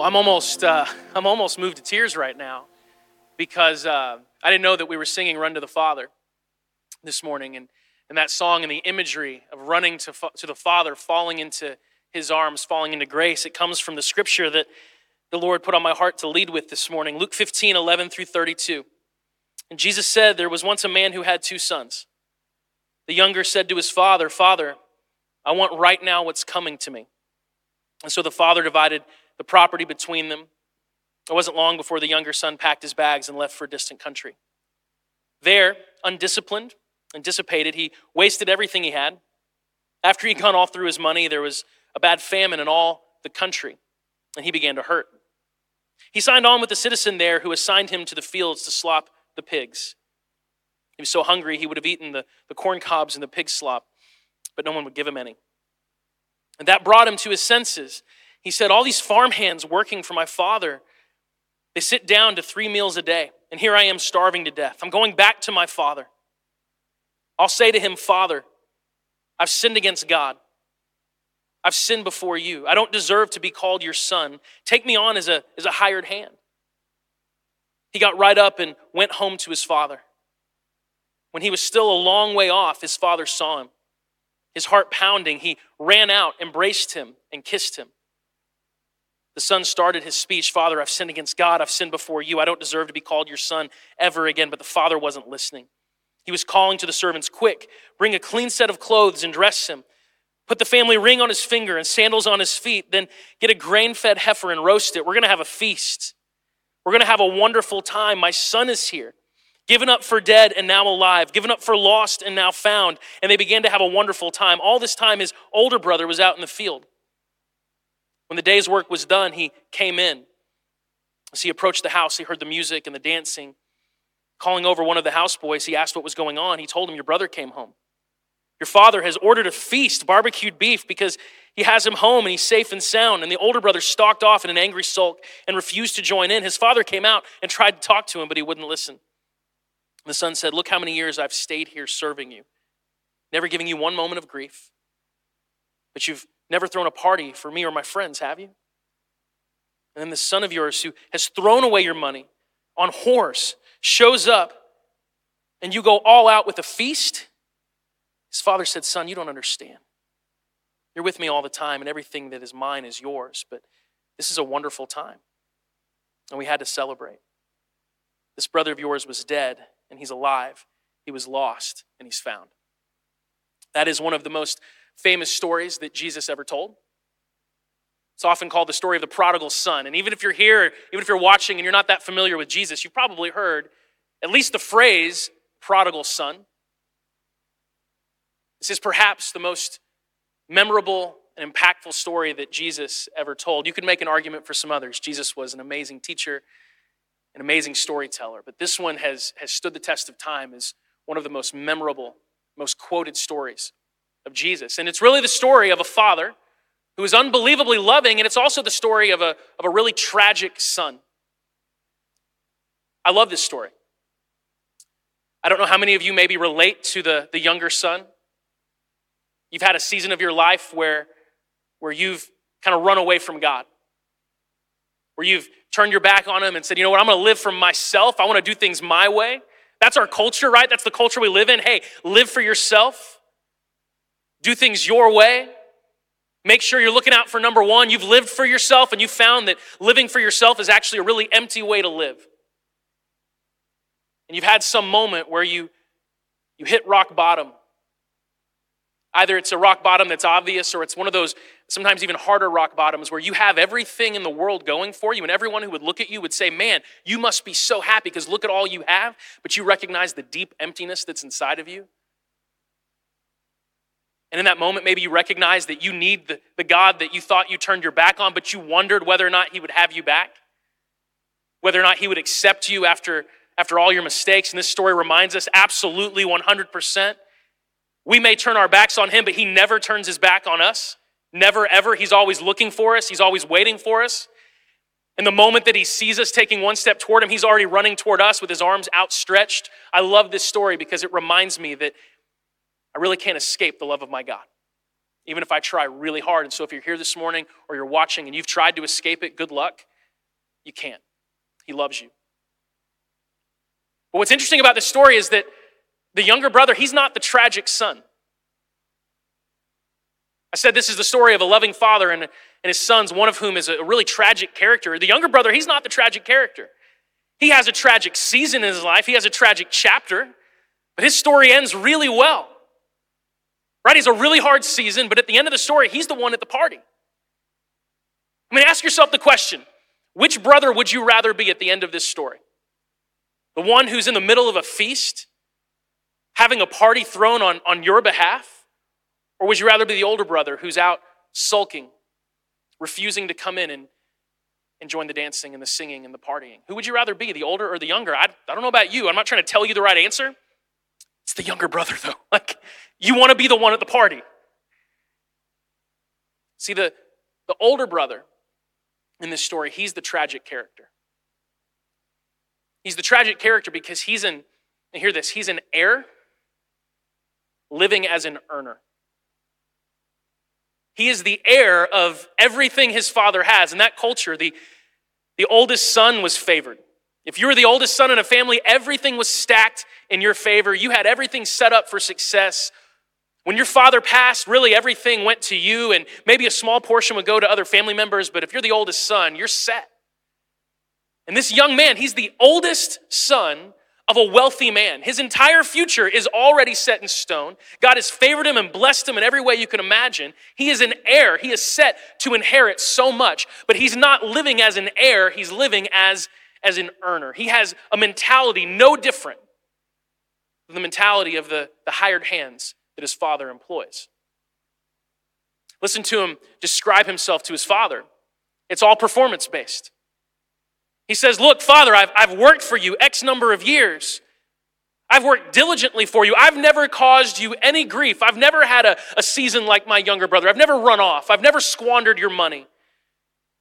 Well, I'm almost, uh, I'm almost moved to tears right now because uh, I didn't know that we were singing Run to the Father this morning. And, and that song and the imagery of running to, to the Father, falling into his arms, falling into grace, it comes from the scripture that the Lord put on my heart to lead with this morning Luke 15, 11 through 32. And Jesus said, There was once a man who had two sons. The younger said to his father, Father, I want right now what's coming to me. And so the father divided the property between them. It wasn't long before the younger son packed his bags and left for a distant country. There, undisciplined and dissipated, he wasted everything he had. After he'd gone all through his money, there was a bad famine in all the country, and he began to hurt. He signed on with a citizen there who assigned him to the fields to slop the pigs. He was so hungry he would have eaten the, the corn cobs and the pig slop, but no one would give him any. And that brought him to his senses. He said, All these farmhands working for my father, they sit down to three meals a day, and here I am starving to death. I'm going back to my father. I'll say to him, Father, I've sinned against God. I've sinned before you. I don't deserve to be called your son. Take me on as a, as a hired hand. He got right up and went home to his father. When he was still a long way off, his father saw him. His heart pounding, he ran out, embraced him, and kissed him. The son started his speech Father, I've sinned against God. I've sinned before you. I don't deserve to be called your son ever again. But the father wasn't listening. He was calling to the servants, Quick, bring a clean set of clothes and dress him. Put the family ring on his finger and sandals on his feet. Then get a grain fed heifer and roast it. We're going to have a feast. We're going to have a wonderful time. My son is here, given up for dead and now alive, given up for lost and now found. And they began to have a wonderful time. All this time, his older brother was out in the field. When the day's work was done, he came in. As he approached the house, he heard the music and the dancing. Calling over one of the houseboys, he asked what was going on. He told him, Your brother came home. Your father has ordered a feast, barbecued beef, because he has him home and he's safe and sound. And the older brother stalked off in an angry sulk and refused to join in. His father came out and tried to talk to him, but he wouldn't listen. The son said, Look how many years I've stayed here serving you, never giving you one moment of grief. But you've never thrown a party for me or my friends, have you? And then the son of yours who has thrown away your money on horse shows up and you go all out with a feast. His father said, Son, you don't understand. You're with me all the time, and everything that is mine is yours, but this is a wonderful time. And we had to celebrate. This brother of yours was dead, and he's alive. He was lost, and he's found. That is one of the most famous stories that Jesus ever told. It's often called the story of the prodigal son. And even if you're here, even if you're watching and you're not that familiar with Jesus, you've probably heard at least the phrase prodigal son. This is perhaps the most memorable and impactful story that Jesus ever told. You could make an argument for some others. Jesus was an amazing teacher, an amazing storyteller, but this one has, has stood the test of time as one of the most memorable, most quoted stories of Jesus. And it's really the story of a father who is unbelievably loving, and it's also the story of a, of a really tragic son. I love this story. I don't know how many of you maybe relate to the, the younger son. You've had a season of your life where, where you've kind of run away from God, where you've turned your back on Him and said, you know what, I'm going to live for myself. I want to do things my way. That's our culture, right? That's the culture we live in. Hey, live for yourself. Do things your way. Make sure you're looking out for number one. You've lived for yourself and you found that living for yourself is actually a really empty way to live. And you've had some moment where you, you hit rock bottom. Either it's a rock bottom that's obvious or it's one of those sometimes even harder rock bottoms where you have everything in the world going for you and everyone who would look at you would say, Man, you must be so happy because look at all you have, but you recognize the deep emptiness that's inside of you. And in that moment, maybe you recognize that you need the, the God that you thought you turned your back on, but you wondered whether or not He would have you back, whether or not He would accept you after, after all your mistakes. And this story reminds us absolutely 100%. We may turn our backs on Him, but He never turns His back on us. Never, ever. He's always looking for us, He's always waiting for us. And the moment that He sees us taking one step toward Him, He's already running toward us with His arms outstretched. I love this story because it reminds me that I really can't escape the love of my God, even if I try really hard. And so, if you're here this morning or you're watching and you've tried to escape it, good luck. You can't. He loves you. But what's interesting about this story is that the younger brother, he's not the tragic son. I said this is the story of a loving father and, and his sons, one of whom is a really tragic character. The younger brother, he's not the tragic character. He has a tragic season in his life, he has a tragic chapter, but his story ends really well. Right? He's a really hard season, but at the end of the story, he's the one at the party. I mean, ask yourself the question which brother would you rather be at the end of this story? The one who's in the middle of a feast, having a party thrown on, on your behalf? Or would you rather be the older brother who's out sulking, refusing to come in and, and join the dancing and the singing and the partying? Who would you rather be, the older or the younger? I, I don't know about you. I'm not trying to tell you the right answer. It's the younger brother, though. Like, you want to be the one at the party. See, the, the older brother in this story, he's the tragic character. He's the tragic character because he's an, hear this, he's an heir living as an earner. He is the heir of everything his father has. In that culture, the, the oldest son was favored. If you were the oldest son in a family, everything was stacked in your favor. You had everything set up for success. When your father passed, really everything went to you, and maybe a small portion would go to other family members, but if you're the oldest son, you're set. And this young man, he's the oldest son of a wealthy man. His entire future is already set in stone. God has favored him and blessed him in every way you can imagine. He is an heir. He is set to inherit so much, but he's not living as an heir, he's living as, as an earner. He has a mentality no different the mentality of the, the hired hands that his father employs. Listen to him describe himself to his father. It's all performance based. He says, Look, Father, I've, I've worked for you X number of years. I've worked diligently for you. I've never caused you any grief. I've never had a, a season like my younger brother. I've never run off. I've never squandered your money.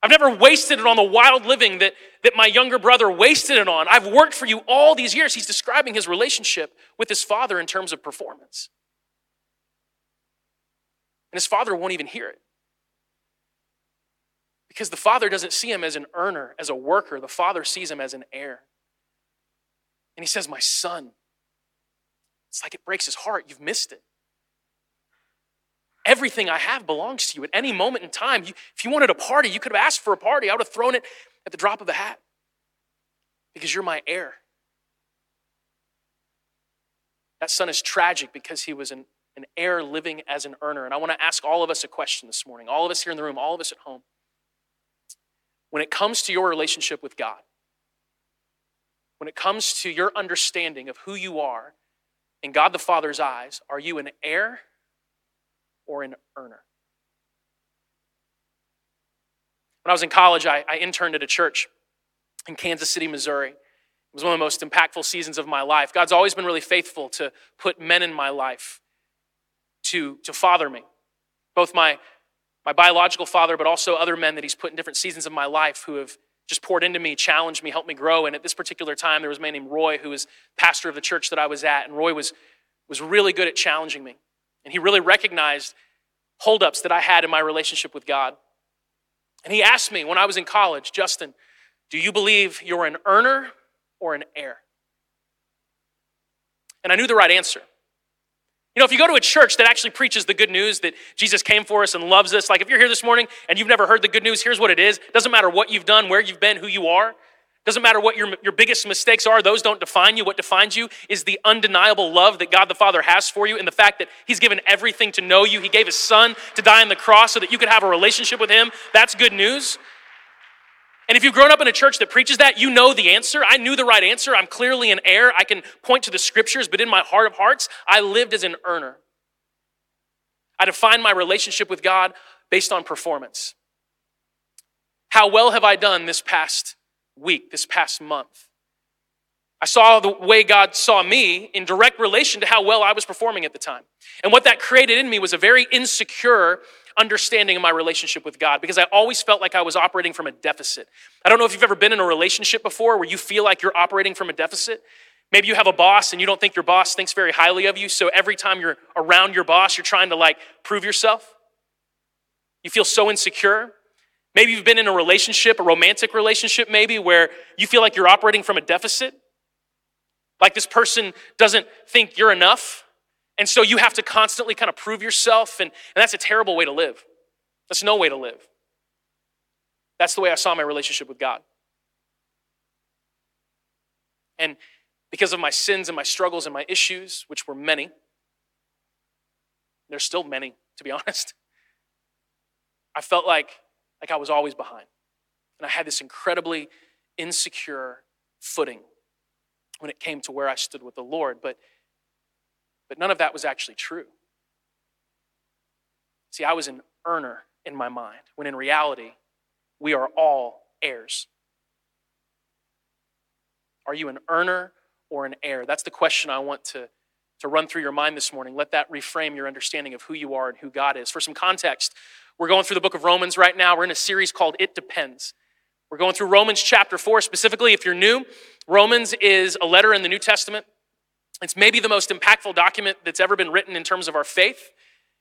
I've never wasted it on the wild living that, that my younger brother wasted it on. I've worked for you all these years. He's describing his relationship with his father in terms of performance. And his father won't even hear it. Because the father doesn't see him as an earner, as a worker. The father sees him as an heir. And he says, My son. It's like it breaks his heart. You've missed it. Everything I have belongs to you at any moment in time. You, if you wanted a party, you could have asked for a party. I would have thrown it at the drop of a hat because you're my heir. That son is tragic because he was an, an heir living as an earner. And I want to ask all of us a question this morning, all of us here in the room, all of us at home when it comes to your relationship with God, when it comes to your understanding of who you are in God the Father's eyes, are you an heir or an earner? When I was in college, I, I interned at a church in Kansas City, Missouri. It was one of the most impactful seasons of my life. God's always been really faithful to put men in my life to, to father me. Both my my biological father, but also other men that he's put in different seasons of my life who have just poured into me, challenged me, helped me grow. And at this particular time, there was a man named Roy who was pastor of the church that I was at. And Roy was, was really good at challenging me. And he really recognized holdups that I had in my relationship with God. And he asked me when I was in college, Justin, do you believe you're an earner or an heir? And I knew the right answer. You know, if you go to a church that actually preaches the good news that Jesus came for us and loves us, like if you're here this morning and you've never heard the good news, here's what it is. It doesn't matter what you've done, where you've been, who you are. Doesn't matter what your, your biggest mistakes are, those don't define you. What defines you is the undeniable love that God the Father has for you and the fact that He's given everything to know you. He gave His Son to die on the cross so that you could have a relationship with Him. That's good news. And if you've grown up in a church that preaches that, you know the answer. I knew the right answer. I'm clearly an heir. I can point to the scriptures, but in my heart of hearts, I lived as an earner. I defined my relationship with God based on performance. How well have I done this past week, this past month? I saw the way God saw me in direct relation to how well I was performing at the time. And what that created in me was a very insecure understanding of my relationship with God because I always felt like I was operating from a deficit. I don't know if you've ever been in a relationship before where you feel like you're operating from a deficit. Maybe you have a boss and you don't think your boss thinks very highly of you, so every time you're around your boss, you're trying to like prove yourself. You feel so insecure. Maybe you've been in a relationship, a romantic relationship, maybe, where you feel like you're operating from a deficit. Like this person doesn't think you're enough. And so you have to constantly kind of prove yourself. And, and that's a terrible way to live. That's no way to live. That's the way I saw my relationship with God. And because of my sins and my struggles and my issues, which were many, there's still many, to be honest. I felt like, like I was always behind. And I had this incredibly insecure footing when it came to where I stood with the Lord. But, but none of that was actually true. See, I was an earner in my mind, when in reality, we are all heirs. Are you an earner or an heir? That's the question I want to, to run through your mind this morning. Let that reframe your understanding of who you are and who God is. For some context, we're going through the book of Romans right now. We're in a series called It Depends. We're going through Romans chapter 4. Specifically, if you're new, Romans is a letter in the New Testament. It's maybe the most impactful document that's ever been written in terms of our faith.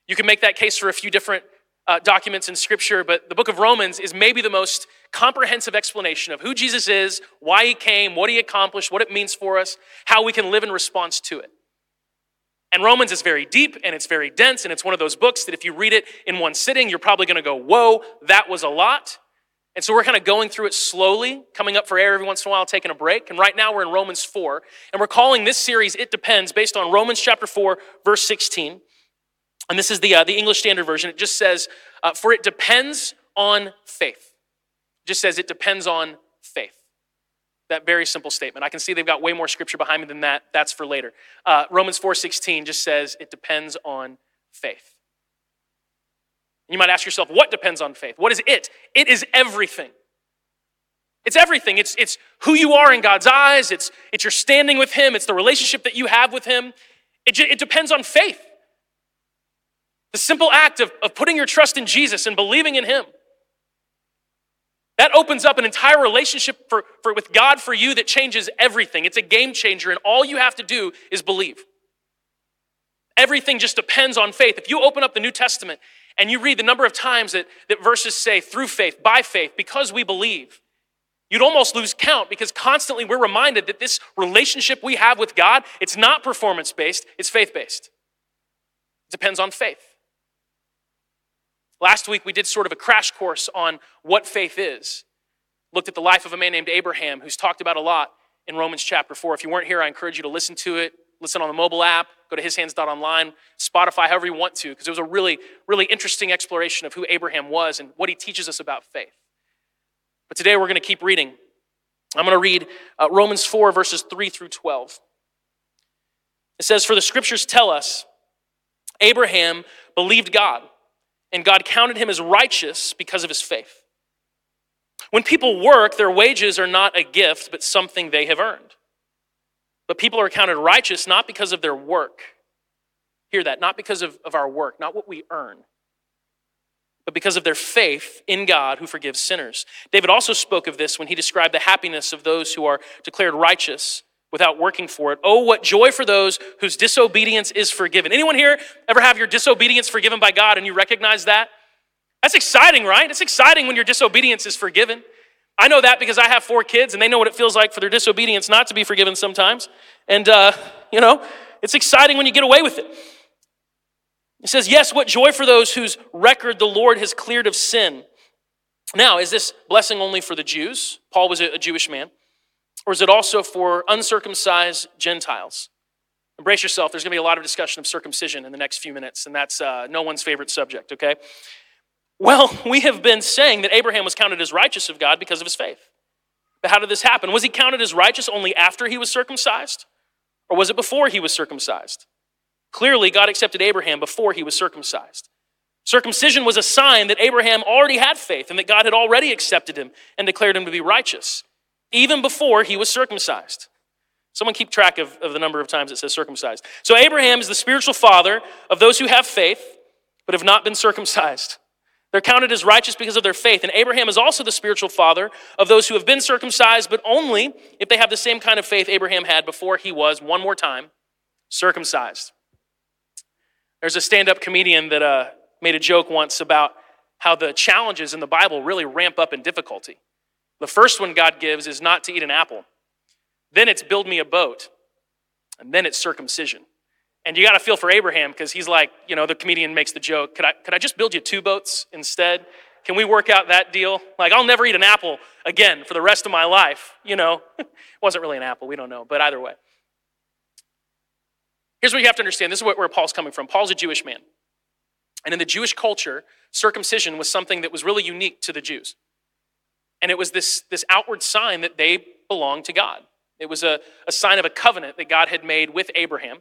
You can make that case for a few different uh, documents in Scripture, but the book of Romans is maybe the most comprehensive explanation of who Jesus is, why he came, what he accomplished, what it means for us, how we can live in response to it. And Romans is very deep and it's very dense, and it's one of those books that if you read it in one sitting, you're probably going to go, Whoa, that was a lot. And so we're kind of going through it slowly, coming up for air every once in a while, taking a break. And right now we're in Romans 4, and we're calling this series It Depends based on Romans chapter 4, verse 16. And this is the, uh, the English Standard Version. It just says, uh, For it depends on faith. It just says it depends on. That very simple statement. I can see they've got way more scripture behind me than that. That's for later. Uh, Romans 4.16 just says it depends on faith. You might ask yourself, what depends on faith? What is it? It is everything. It's everything. It's, it's who you are in God's eyes. It's, it's your standing with Him. It's the relationship that you have with Him. It, it depends on faith. The simple act of, of putting your trust in Jesus and believing in Him. That opens up an entire relationship for, for, with God for you that changes everything. It's a game changer, and all you have to do is believe. Everything just depends on faith. If you open up the New Testament and you read the number of times that, that verses say through faith, by faith, because we believe, you'd almost lose count because constantly we're reminded that this relationship we have with God, it's not performance based, it's faith based. It depends on faith. Last week, we did sort of a crash course on what faith is. Looked at the life of a man named Abraham, who's talked about a lot in Romans chapter 4. If you weren't here, I encourage you to listen to it. Listen on the mobile app, go to hishands.online, Spotify, however you want to, because it was a really, really interesting exploration of who Abraham was and what he teaches us about faith. But today we're going to keep reading. I'm going to read uh, Romans 4, verses 3 through 12. It says, For the scriptures tell us Abraham believed God and God counted him as righteous because of his faith. When people work, their wages are not a gift, but something they have earned. But people are counted righteous not because of their work. Hear that, not because of, of our work, not what we earn, but because of their faith in God who forgives sinners. David also spoke of this when he described the happiness of those who are declared righteous without working for it. Oh, what joy for those whose disobedience is forgiven. Anyone here ever have your disobedience forgiven by God and you recognize that? That's exciting, right? It's exciting when your disobedience is forgiven. I know that because I have four kids and they know what it feels like for their disobedience not to be forgiven sometimes. And, uh, you know, it's exciting when you get away with it. It says, Yes, what joy for those whose record the Lord has cleared of sin. Now, is this blessing only for the Jews? Paul was a Jewish man. Or is it also for uncircumcised Gentiles? Embrace yourself. There's going to be a lot of discussion of circumcision in the next few minutes, and that's uh, no one's favorite subject, okay? Well, we have been saying that Abraham was counted as righteous of God because of his faith. But how did this happen? Was he counted as righteous only after he was circumcised? Or was it before he was circumcised? Clearly, God accepted Abraham before he was circumcised. Circumcision was a sign that Abraham already had faith and that God had already accepted him and declared him to be righteous even before he was circumcised. Someone keep track of, of the number of times it says circumcised. So Abraham is the spiritual father of those who have faith, but have not been circumcised. They're counted as righteous because of their faith. And Abraham is also the spiritual father of those who have been circumcised, but only if they have the same kind of faith Abraham had before he was, one more time, circumcised. There's a stand up comedian that uh, made a joke once about how the challenges in the Bible really ramp up in difficulty. The first one God gives is not to eat an apple. Then it's build me a boat. And then it's circumcision. And you got to feel for Abraham because he's like, you know, the comedian makes the joke, could I, could I just build you two boats instead? Can we work out that deal? Like, I'll never eat an apple again for the rest of my life. You know, it wasn't really an apple, we don't know, but either way. Here's what you have to understand this is where Paul's coming from. Paul's a Jewish man. And in the Jewish culture, circumcision was something that was really unique to the Jews. And it was this, this outward sign that they belonged to God. It was a, a sign of a covenant that God had made with Abraham.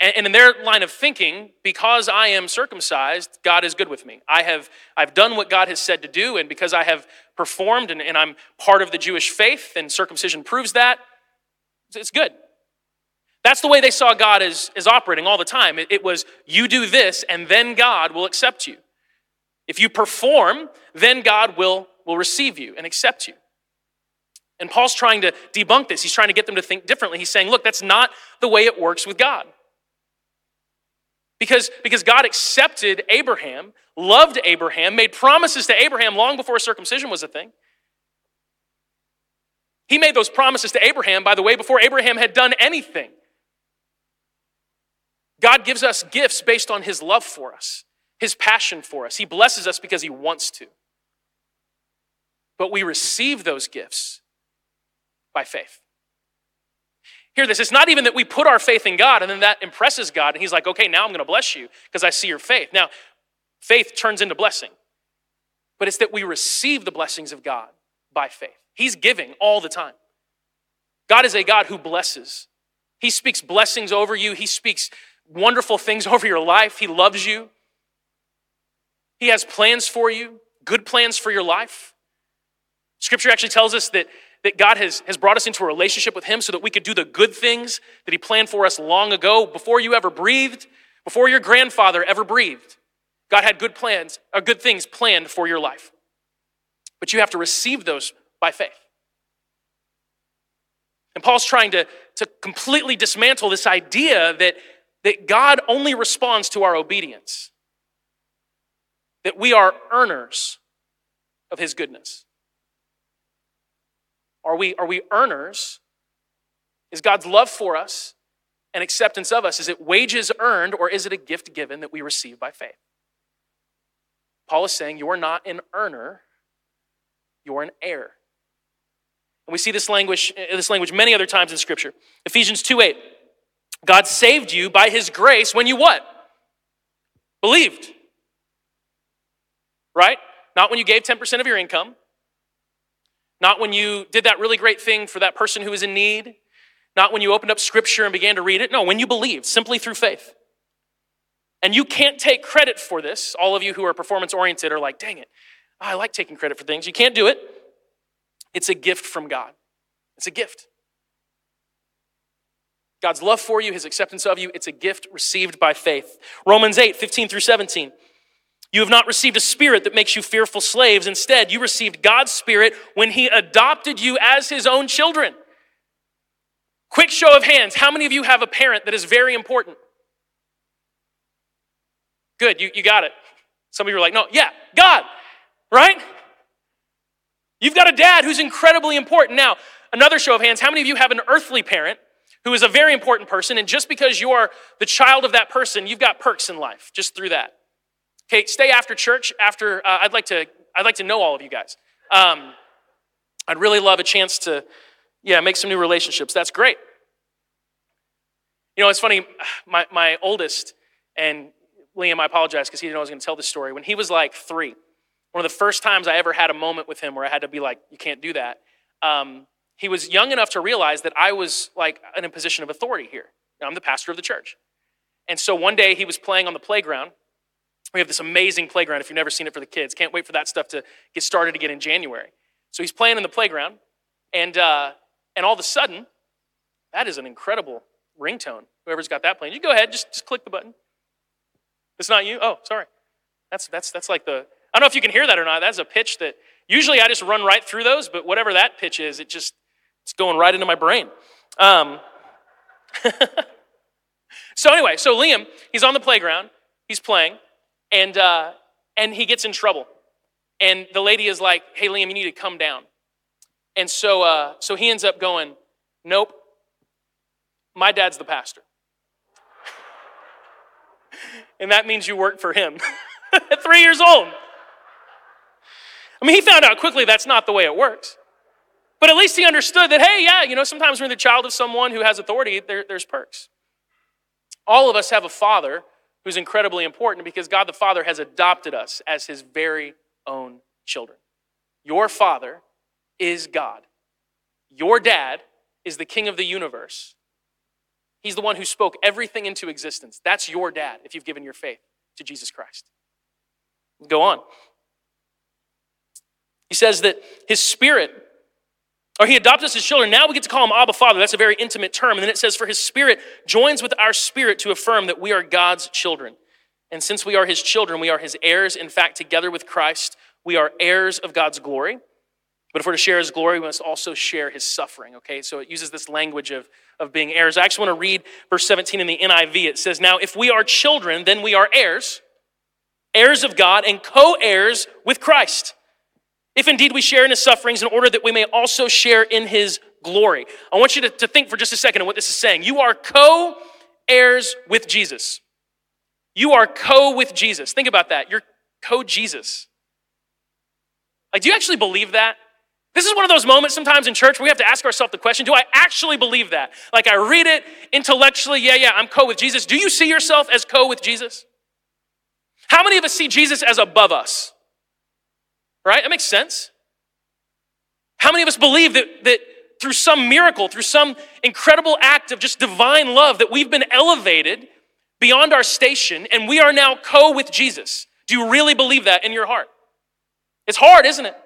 And, and in their line of thinking, because I am circumcised, God is good with me. I have I've done what God has said to do, and because I have performed and, and I'm part of the Jewish faith, and circumcision proves that, it's good. That's the way they saw God as, as operating all the time. It, it was you do this, and then God will accept you. If you perform, then God will, will receive you and accept you. And Paul's trying to debunk this. He's trying to get them to think differently. He's saying, look, that's not the way it works with God. Because, because God accepted Abraham, loved Abraham, made promises to Abraham long before circumcision was a thing. He made those promises to Abraham, by the way, before Abraham had done anything. God gives us gifts based on his love for us, his passion for us. He blesses us because he wants to. But we receive those gifts by faith. Hear this it's not even that we put our faith in God and then that impresses God and He's like, okay, now I'm going to bless you because I see your faith. Now, faith turns into blessing, but it's that we receive the blessings of God by faith. He's giving all the time. God is a God who blesses. He speaks blessings over you, He speaks wonderful things over your life. He loves you. He has plans for you, good plans for your life. Scripture actually tells us that, that God has, has brought us into a relationship with Him so that we could do the good things that He planned for us long ago, before you ever breathed, before your grandfather ever breathed. God had good plans, or uh, good things planned for your life. But you have to receive those by faith. And Paul's trying to, to completely dismantle this idea that that God only responds to our obedience, that we are earners of His goodness. Are we, are we earners? Is God's love for us and acceptance of us, is it wages earned or is it a gift given that we receive by faith? Paul is saying you're not an earner, you're an heir. And we see this language, this language many other times in Scripture. Ephesians 2 8. God saved you by his grace when you what? Believed. Right? Not when you gave 10% of your income. Not when you did that really great thing for that person who was in need. Not when you opened up scripture and began to read it. No, when you believed, simply through faith. And you can't take credit for this. All of you who are performance oriented are like, dang it, I like taking credit for things. You can't do it. It's a gift from God. It's a gift. God's love for you, his acceptance of you, it's a gift received by faith. Romans 8, 15 through 17. You have not received a spirit that makes you fearful slaves. Instead, you received God's spirit when he adopted you as his own children. Quick show of hands. How many of you have a parent that is very important? Good, you, you got it. Some of you are like, no, yeah, God, right? You've got a dad who's incredibly important. Now, another show of hands. How many of you have an earthly parent who is a very important person, and just because you are the child of that person, you've got perks in life just through that. Okay, stay after church. After uh, I'd like to, I'd like to know all of you guys. Um, I'd really love a chance to, yeah, make some new relationships. That's great. You know, it's funny. My my oldest and Liam, I apologize because he didn't know I was going to tell this story. When he was like three, one of the first times I ever had a moment with him where I had to be like, "You can't do that." Um, he was young enough to realize that I was like in a position of authority here. I'm the pastor of the church. And so one day he was playing on the playground. We have this amazing playground if you've never seen it for the kids. Can't wait for that stuff to get started again in January. So he's playing in the playground, and, uh, and all of a sudden, that is an incredible ringtone. Whoever's got that playing, you go ahead, just, just click the button. It's not you? Oh, sorry. That's, that's, that's like the, I don't know if you can hear that or not. That's a pitch that usually I just run right through those, but whatever that pitch is, it just, it's going right into my brain. Um, so anyway, so Liam, he's on the playground, he's playing, and uh, and he gets in trouble. And the lady is like, hey, Liam, you need to come down. And so, uh, so he ends up going, nope, my dad's the pastor. and that means you work for him at three years old. I mean, he found out quickly that's not the way it works. But at least he understood that, hey, yeah, you know, sometimes when you're the child of someone who has authority, there, there's perks. All of us have a father who's incredibly important because God the Father has adopted us as his very own children. Your father is God. Your dad is the king of the universe. He's the one who spoke everything into existence. That's your dad if you've given your faith to Jesus Christ. Go on. He says that his spirit, or he adopts us as children. Now we get to call him Abba Father. That's a very intimate term. And then it says, for his spirit joins with our spirit to affirm that we are God's children. And since we are his children, we are his heirs. In fact, together with Christ, we are heirs of God's glory. But if we're to share his glory, we must also share his suffering, okay? So it uses this language of, of being heirs. I actually want to read verse 17 in the NIV. It says, Now, if we are children, then we are heirs, heirs of God, and co heirs with Christ. If indeed we share in his sufferings, in order that we may also share in his glory. I want you to, to think for just a second on what this is saying. You are co heirs with Jesus. You are co with Jesus. Think about that. You're co Jesus. Like, do you actually believe that? This is one of those moments sometimes in church where we have to ask ourselves the question do I actually believe that? Like I read it intellectually, yeah, yeah, I'm co with Jesus. Do you see yourself as co with Jesus? How many of us see Jesus as above us? Right? That makes sense. How many of us believe that, that through some miracle, through some incredible act of just divine love, that we've been elevated beyond our station and we are now co with Jesus? Do you really believe that in your heart? It's hard, isn't it?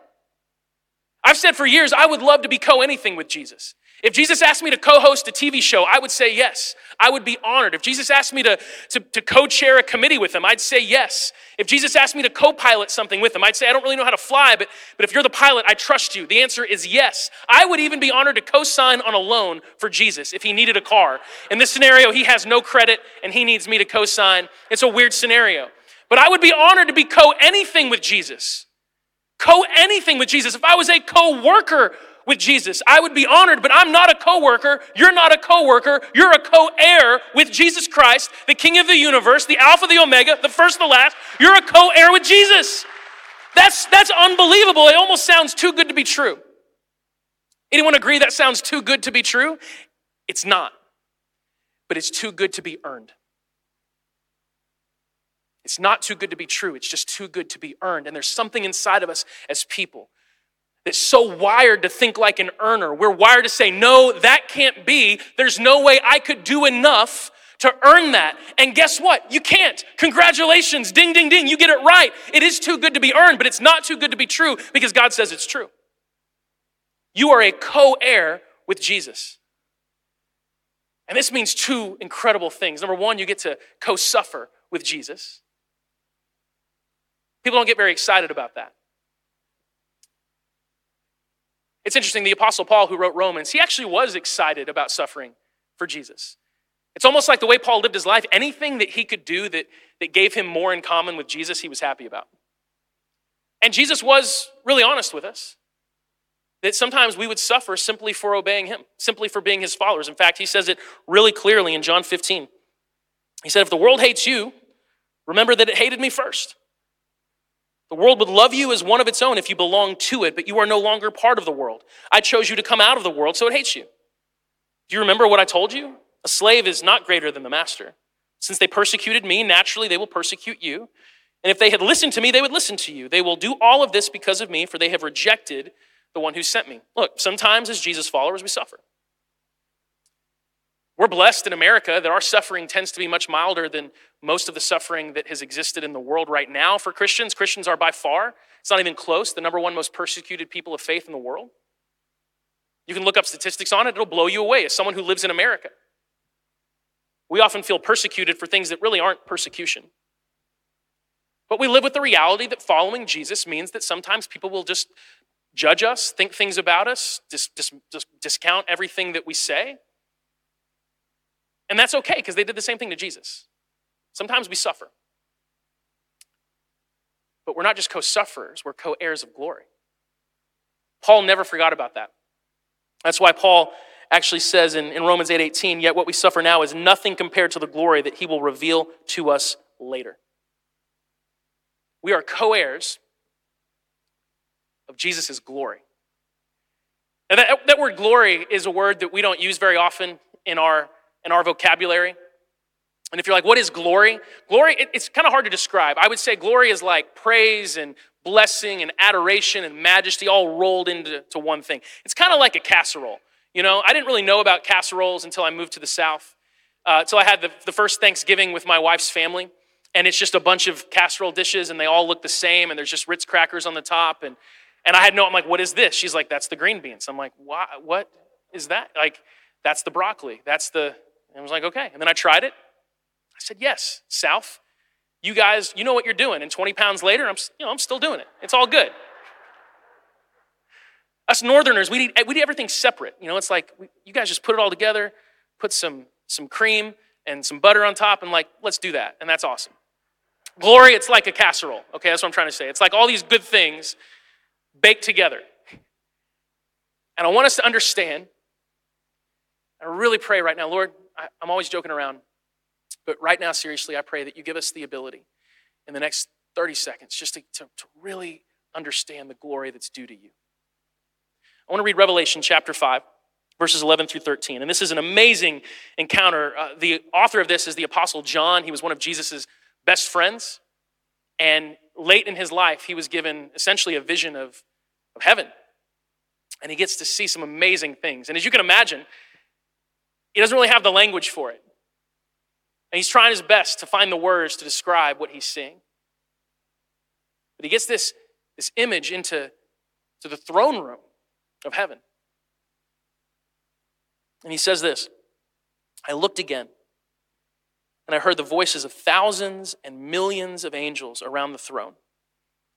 I've said for years, I would love to be co anything with Jesus. If Jesus asked me to co host a TV show, I would say yes. I would be honored. If Jesus asked me to, to, to co chair a committee with him, I'd say yes. If Jesus asked me to co pilot something with him, I'd say, I don't really know how to fly, but, but if you're the pilot, I trust you. The answer is yes. I would even be honored to co sign on a loan for Jesus if he needed a car. In this scenario, he has no credit and he needs me to co sign. It's a weird scenario. But I would be honored to be co anything with Jesus co anything with Jesus. If I was a co worker with Jesus, I would be honored, but I'm not a co worker. You're not a co worker. You're a co heir with Jesus Christ, the King of the universe, the Alpha, the Omega, the first, the last. You're a co heir with Jesus. That's, that's unbelievable. It almost sounds too good to be true. Anyone agree that sounds too good to be true? It's not, but it's too good to be earned. It's not too good to be true, it's just too good to be earned. And there's something inside of us as people that's so wired to think like an earner. We're wired to say, no, that can't be. There's no way I could do enough to earn that. And guess what? You can't. Congratulations. Ding, ding, ding. You get it right. It is too good to be earned, but it's not too good to be true because God says it's true. You are a co heir with Jesus. And this means two incredible things. Number one, you get to co suffer with Jesus. People don't get very excited about that. It's interesting, the Apostle Paul, who wrote Romans, he actually was excited about suffering for Jesus. It's almost like the way Paul lived his life. Anything that he could do that, that gave him more in common with Jesus, he was happy about. And Jesus was really honest with us that sometimes we would suffer simply for obeying him, simply for being his followers. In fact, he says it really clearly in John 15. He said, If the world hates you, remember that it hated me first. The world would love you as one of its own if you belong to it, but you are no longer part of the world. I chose you to come out of the world, so it hates you. Do you remember what I told you? A slave is not greater than the master. Since they persecuted me, naturally they will persecute you. And if they had listened to me, they would listen to you. They will do all of this because of me, for they have rejected the one who sent me. Look, sometimes as Jesus followers, we suffer. We're blessed in America that our suffering tends to be much milder than most of the suffering that has existed in the world right now for Christians. Christians are by far, it's not even close, the number one most persecuted people of faith in the world. You can look up statistics on it, it'll blow you away as someone who lives in America. We often feel persecuted for things that really aren't persecution. But we live with the reality that following Jesus means that sometimes people will just judge us, think things about us, dis- dis- dis- discount everything that we say. And that's okay because they did the same thing to Jesus. Sometimes we suffer. but we're not just co sufferers, we're co heirs of glory. Paul never forgot about that. That's why Paul actually says in, in Romans 8 18, yet what we suffer now is nothing compared to the glory that he will reveal to us later. We are co heirs of Jesus' glory. And that, that word glory is a word that we don't use very often in our, in our vocabulary. And if you're like, what is glory? Glory, it, it's kind of hard to describe. I would say glory is like praise and blessing and adoration and majesty all rolled into to one thing. It's kind of like a casserole. You know, I didn't really know about casseroles until I moved to the South, uh, until I had the, the first Thanksgiving with my wife's family. And it's just a bunch of casserole dishes, and they all look the same, and there's just Ritz crackers on the top. And, and I had no, I'm like, what is this? She's like, that's the green beans. I'm like, what, what is that? Like, that's the broccoli. That's the, and I was like, okay. And then I tried it. I said, yes, South. You guys, you know what you're doing. And 20 pounds later, I'm, you know, I'm still doing it. It's all good. Us Northerners, we need, eh, we need everything separate. You know, it's like we, you guys just put it all together, put some, some cream and some butter on top, and like, let's do that. And that's awesome. Glory, it's like a casserole. Okay, that's what I'm trying to say. It's like all these good things baked together. And I want us to understand, I really pray right now, Lord, I, I'm always joking around, but right now, seriously, I pray that you give us the ability in the next 30 seconds just to, to, to really understand the glory that's due to you. I want to read Revelation chapter 5, verses 11 through 13. And this is an amazing encounter. Uh, the author of this is the Apostle John. He was one of Jesus' best friends. And late in his life, he was given essentially a vision of, of heaven. And he gets to see some amazing things. And as you can imagine, he doesn't really have the language for it. And he's trying his best to find the words to describe what he's seeing. But he gets this, this image into to the throne room of heaven. And he says this I looked again, and I heard the voices of thousands and millions of angels around the throne,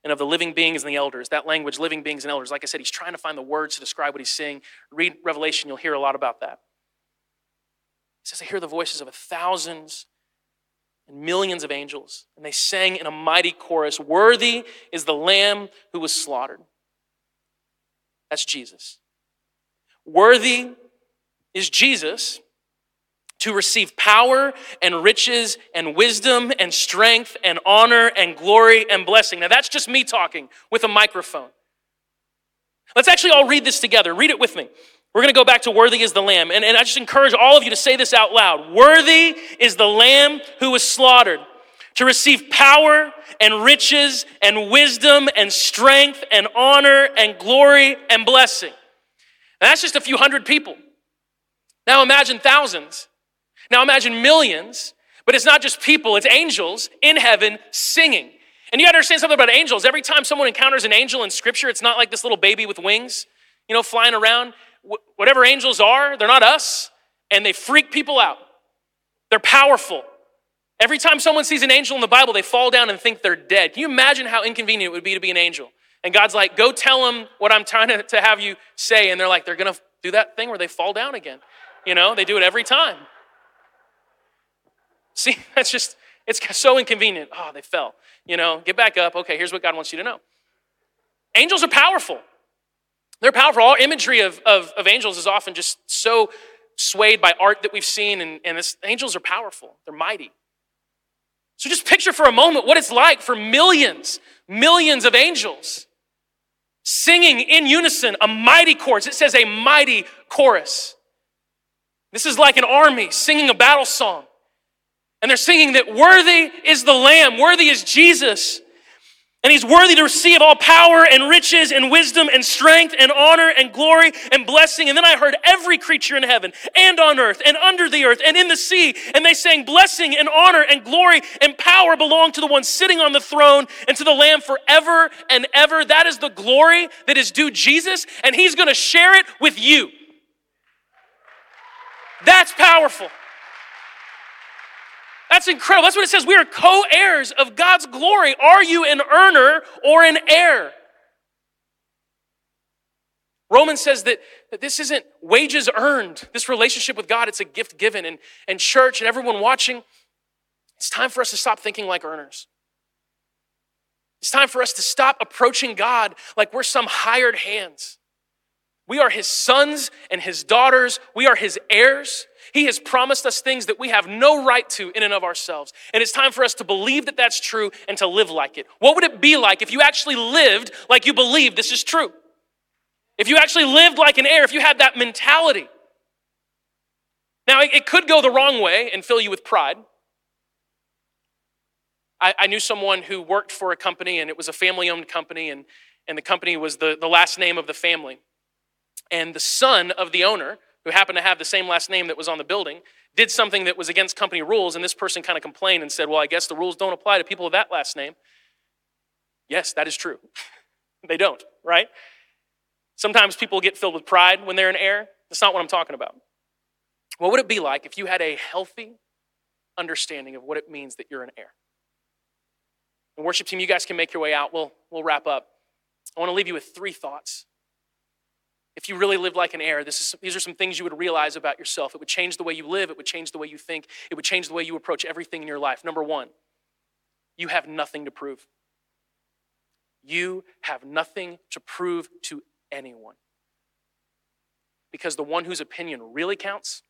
and of the living beings and the elders. That language, living beings and elders, like I said, he's trying to find the words to describe what he's seeing. Read Revelation, you'll hear a lot about that. Says, I hear the voices of thousands and millions of angels, and they sang in a mighty chorus Worthy is the Lamb who was slaughtered. That's Jesus. Worthy is Jesus to receive power and riches and wisdom and strength and honor and glory and blessing. Now, that's just me talking with a microphone. Let's actually all read this together. Read it with me. We're going to go back to worthy is the lamb. And, and I just encourage all of you to say this out loud. Worthy is the lamb who was slaughtered to receive power and riches and wisdom and strength and honor and glory and blessing. And that's just a few hundred people. Now imagine thousands. Now imagine millions. But it's not just people, it's angels in heaven singing. And you gotta understand something about angels. Every time someone encounters an angel in scripture, it's not like this little baby with wings, you know, flying around. Whatever angels are, they're not us, and they freak people out. They're powerful. Every time someone sees an angel in the Bible, they fall down and think they're dead. Can you imagine how inconvenient it would be to be an angel? And God's like, go tell them what I'm trying to, to have you say. And they're like, they're going to do that thing where they fall down again. You know, they do it every time. See, that's just, it's so inconvenient. Oh, they fell. You know, get back up. Okay, here's what God wants you to know. Angels are powerful. They're powerful. All imagery of, of, of angels is often just so swayed by art that we've seen, and, and this, angels are powerful. They're mighty. So just picture for a moment what it's like for millions, millions of angels singing in unison a mighty chorus. It says a mighty chorus. This is like an army singing a battle song. And they're singing that worthy is the Lamb, worthy is Jesus and he's worthy to receive all power and riches and wisdom and strength and honor and glory and blessing. And then I heard every creature in heaven and on earth and under the earth and in the sea. And they sang, Blessing and honor and glory and power belong to the one sitting on the throne and to the Lamb forever and ever. That is the glory that is due Jesus, and he's going to share it with you. That's powerful. That's incredible. That's what it says. We are co heirs of God's glory. Are you an earner or an heir? Romans says that, that this isn't wages earned, this relationship with God, it's a gift given. And, and church and everyone watching, it's time for us to stop thinking like earners. It's time for us to stop approaching God like we're some hired hands. We are his sons and his daughters. We are his heirs. He has promised us things that we have no right to in and of ourselves. And it's time for us to believe that that's true and to live like it. What would it be like if you actually lived like you believe this is true? If you actually lived like an heir, if you had that mentality. Now, it could go the wrong way and fill you with pride. I, I knew someone who worked for a company, and it was a family owned company, and, and the company was the, the last name of the family. And the son of the owner, who happened to have the same last name that was on the building, did something that was against company rules, and this person kind of complained and said, Well, I guess the rules don't apply to people of that last name. Yes, that is true. they don't, right? Sometimes people get filled with pride when they're in heir. That's not what I'm talking about. What would it be like if you had a healthy understanding of what it means that you're an heir? And worship team, you guys can make your way out. We'll, we'll wrap up. I want to leave you with three thoughts. If you really lived like an heir, this is, these are some things you would realize about yourself. It would change the way you live, it would change the way you think, it would change the way you approach everything in your life. Number one, you have nothing to prove. You have nothing to prove to anyone. Because the one whose opinion really counts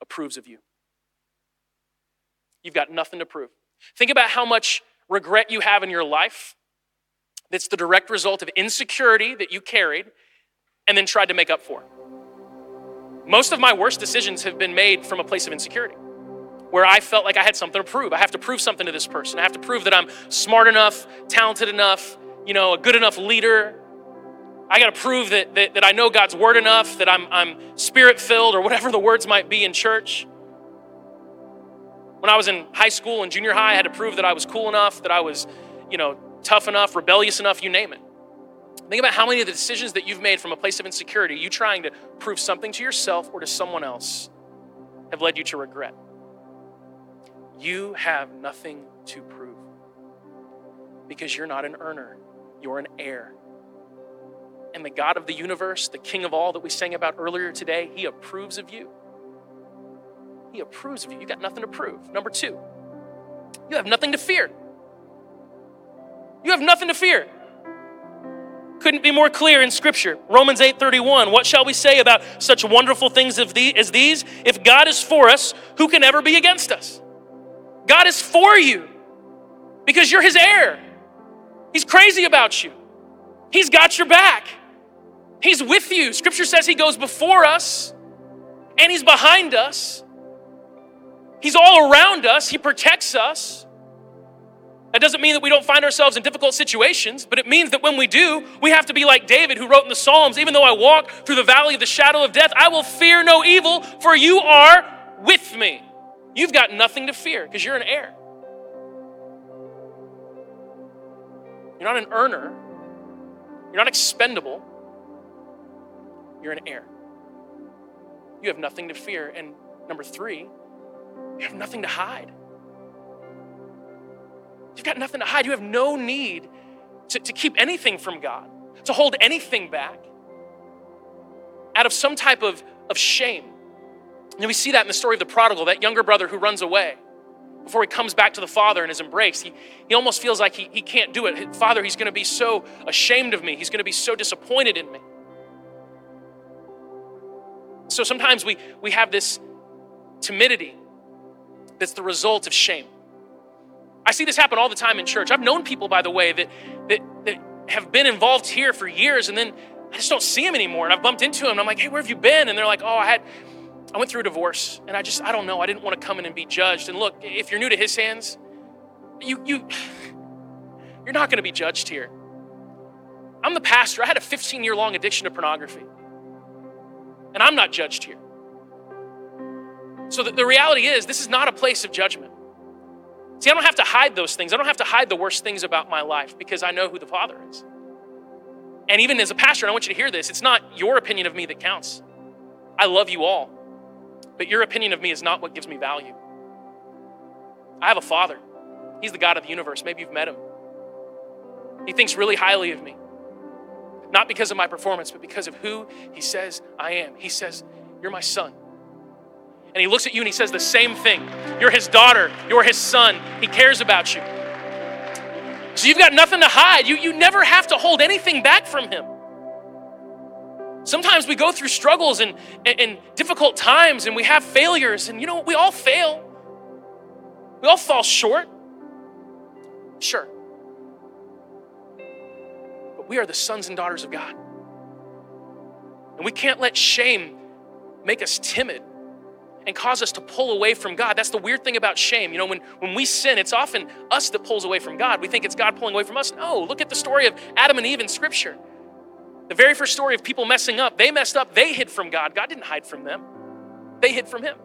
approves of you. You've got nothing to prove. Think about how much regret you have in your life that's the direct result of insecurity that you carried and then tried to make up for. Most of my worst decisions have been made from a place of insecurity where I felt like I had something to prove. I have to prove something to this person. I have to prove that I'm smart enough, talented enough, you know, a good enough leader. I got to prove that, that, that, I know God's word enough, that I'm, I'm spirit filled, or whatever the words might be in church. When I was in high school and junior high, I had to prove that I was cool enough, that I was, you know, tough enough, rebellious enough, you name it. Think about how many of the decisions that you've made from a place of insecurity, you trying to prove something to yourself or to someone else, have led you to regret. You have nothing to prove because you're not an earner, you're an heir. And the God of the universe, the King of all that we sang about earlier today, He approves of you. He approves of you. You got nothing to prove. Number two, you have nothing to fear. You have nothing to fear. Couldn't be more clear in Scripture. Romans 8:31. What shall we say about such wonderful things as these? If God is for us, who can ever be against us? God is for you because you're his heir. He's crazy about you. He's got your back. He's with you. Scripture says he goes before us and he's behind us. He's all around us, He protects us. That doesn't mean that we don't find ourselves in difficult situations, but it means that when we do, we have to be like David, who wrote in the Psalms even though I walk through the valley of the shadow of death, I will fear no evil, for you are with me. You've got nothing to fear because you're an heir. You're not an earner, you're not expendable, you're an heir. You have nothing to fear. And number three, you have nothing to hide. You've got nothing to hide. You have no need to, to keep anything from God, to hold anything back out of some type of, of shame. And we see that in the story of the prodigal, that younger brother who runs away. Before he comes back to the father and is embraced, he, he almost feels like he, he can't do it. Father, he's going to be so ashamed of me. He's going to be so disappointed in me. So sometimes we, we have this timidity that's the result of shame. I see this happen all the time in church. I've known people, by the way, that, that, that have been involved here for years and then I just don't see them anymore. And I've bumped into them and I'm like, hey, where have you been? And they're like, oh, I had, I went through a divorce and I just, I don't know. I didn't want to come in and be judged. And look, if you're new to his hands, you, you, you're not going to be judged here. I'm the pastor. I had a 15 year long addiction to pornography. And I'm not judged here. So the, the reality is, this is not a place of judgment. See, I don't have to hide those things. I don't have to hide the worst things about my life because I know who the Father is. And even as a pastor, I want you to hear this, it's not your opinion of me that counts. I love you all, but your opinion of me is not what gives me value. I have a Father. He's the God of the universe. Maybe you've met him. He thinks really highly of me. Not because of my performance, but because of who he says I am. He says, You're my son and he looks at you and he says the same thing You're his daughter, you're his son, he cares about you. So you've got nothing to hide. You, you never have to hold anything back from Him. Sometimes we go through struggles and, and, and, difficult times and we have failures, and you know, we all fail. We all fall short. Sure. But we are the sons and daughters of God. And we can't let shame make us timid and cause us to pull away from God. That's the weird thing about shame. You know, when, when we sin, it's often us that pulls away from God. We think it's God pulling away from us. No, look at the story of Adam and Eve in Scripture. The very first story of people messing up, they messed up, they hid from God. God didn't hide from them, they hid from Him.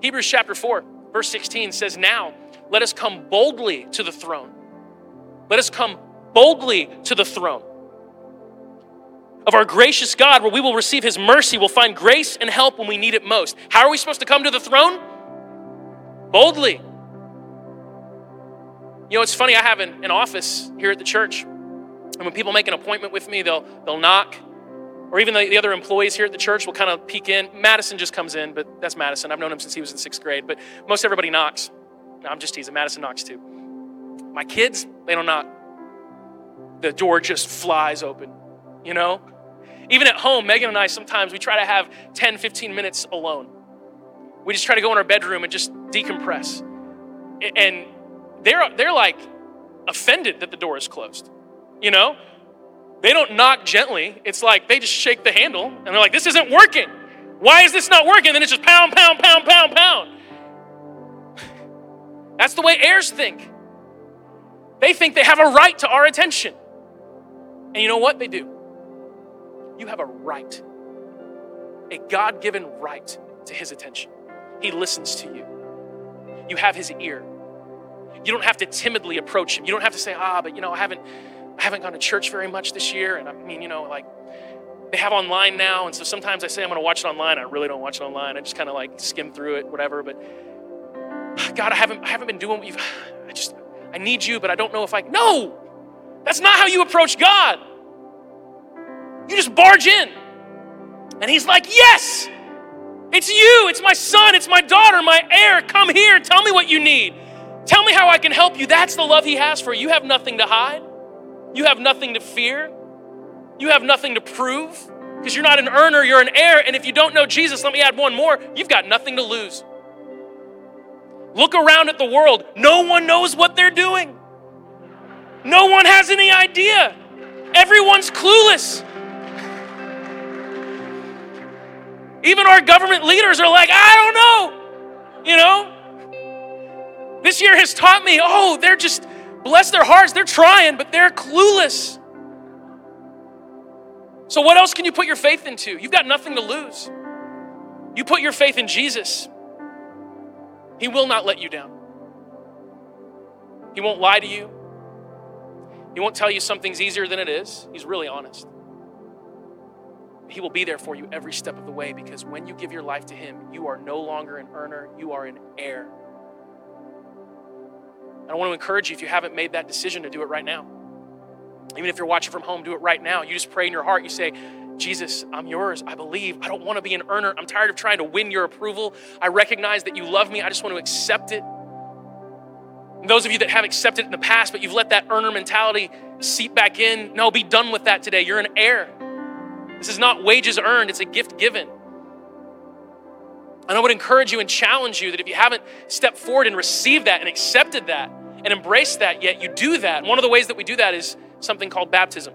Hebrews chapter 4, verse 16 says, Now let us come boldly to the throne. Let us come boldly to the throne of our gracious God, where we will receive His mercy, we will find grace and help when we need it most. How are we supposed to come to the throne? Boldly. You know, it's funny, I have an, an office here at the church. And when people make an appointment with me, they'll, they'll knock. Or even the, the other employees here at the church will kind of peek in. Madison just comes in, but that's Madison. I've known him since he was in sixth grade. But most everybody knocks. No, I'm just teasing. Madison knocks too. My kids, they don't knock. The door just flies open, you know? Even at home, Megan and I sometimes we try to have 10, 15 minutes alone. We just try to go in our bedroom and just decompress. And they're, they're like offended that the door is closed, you know? They don't knock gently. It's like they just shake the handle and they're like, this isn't working. Why is this not working? Then it's just pound, pound, pound, pound, pound. That's the way heirs think. They think they have a right to our attention. And you know what? They do. You have a right, a God given right to his attention. He listens to you. You have his ear. You don't have to timidly approach him. You don't have to say, ah, but you know, I haven't, I haven't gone to church very much this year. And I mean, you know, like they have online now. And so sometimes I say I'm going to watch it online. I really don't watch it online. I just kind of like skim through it, whatever. But God, I haven't, I haven't been doing what you've, I just, I need you, but I don't know if I, no, that's not how you approach God. You just barge in. And he's like, Yes, it's you. It's my son. It's my daughter, my heir. Come here. Tell me what you need. Tell me how I can help you. That's the love he has for you. You have nothing to hide, you have nothing to fear, you have nothing to prove because you're not an earner, you're an heir. And if you don't know Jesus, let me add one more you've got nothing to lose. Look around at the world. No one knows what they're doing. No one has any idea. Everyone's clueless. Even our government leaders are like, I don't know. You know? This year has taught me, oh, they're just, bless their hearts, they're trying, but they're clueless. So, what else can you put your faith into? You've got nothing to lose. You put your faith in Jesus, He will not let you down. He won't lie to you, He won't tell you something's easier than it is. He's really honest. He will be there for you every step of the way because when you give your life to Him, you are no longer an earner, you are an heir. And I want to encourage you if you haven't made that decision to do it right now. Even if you're watching from home, do it right now. You just pray in your heart. You say, Jesus, I'm yours. I believe. I don't want to be an earner. I'm tired of trying to win your approval. I recognize that you love me. I just want to accept it. And those of you that have accepted it in the past, but you've let that earner mentality seep back in, no, be done with that today. You're an heir. This is not wages earned, it's a gift given. And I would encourage you and challenge you that if you haven't stepped forward and received that and accepted that and embraced that yet, you do that. One of the ways that we do that is something called baptism.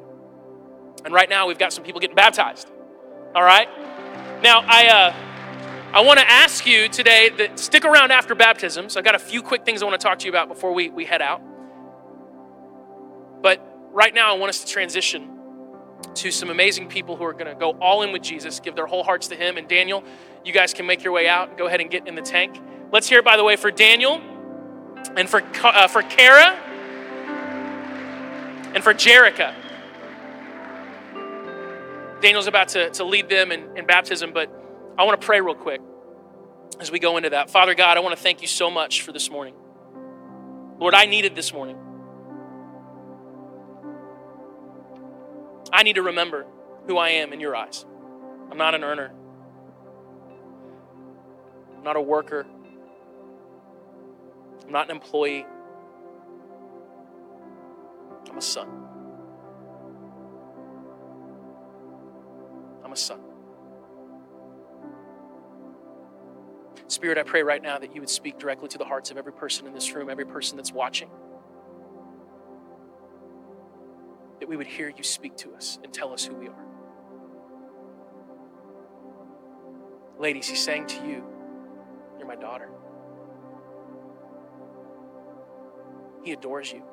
And right now we've got some people getting baptized. All right? Now, I, uh, I want to ask you today that stick around after baptism. So I've got a few quick things I want to talk to you about before we, we head out. But right now, I want us to transition to some amazing people who are going to go all in with Jesus, give their whole hearts to Him. And Daniel, you guys can make your way out. Go ahead and get in the tank. Let's hear it, by the way, for Daniel and for, uh, for Kara and for Jerica. Daniel's about to, to lead them in, in baptism, but I want to pray real quick as we go into that. Father God, I want to thank you so much for this morning. Lord, I needed this morning. I need to remember who I am in your eyes. I'm not an earner, I'm not a worker, I'm not an employee. I'm a son. I'm a son. Spirit, I pray right now that you would speak directly to the hearts of every person in this room, every person that's watching. That we would hear you speak to us and tell us who we are. Ladies, he's saying to you, You're my daughter. He adores you.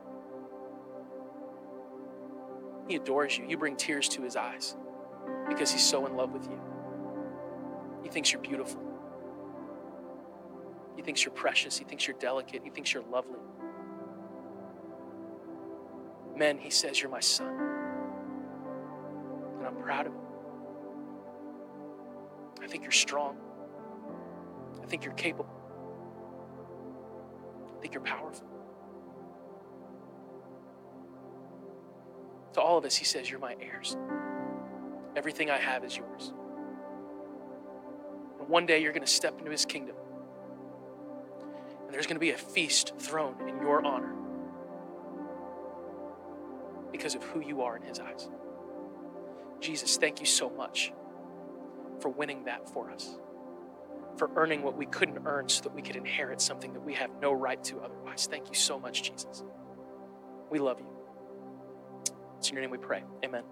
He adores you. You bring tears to his eyes because he's so in love with you. He thinks you're beautiful. He thinks you're precious. He thinks you're delicate. He thinks you're lovely. Men, he says, You're my son. And I'm proud of you. I think you're strong. I think you're capable. I think you're powerful. To all of us, he says, You're my heirs. Everything I have is yours. And one day you're going to step into his kingdom. And there's going to be a feast thrown in your honor because of who you are in his eyes. Jesus, thank you so much for winning that for us, for earning what we couldn't earn so that we could inherit something that we have no right to otherwise. Thank you so much, Jesus. We love you. It's in your name we pray. Amen.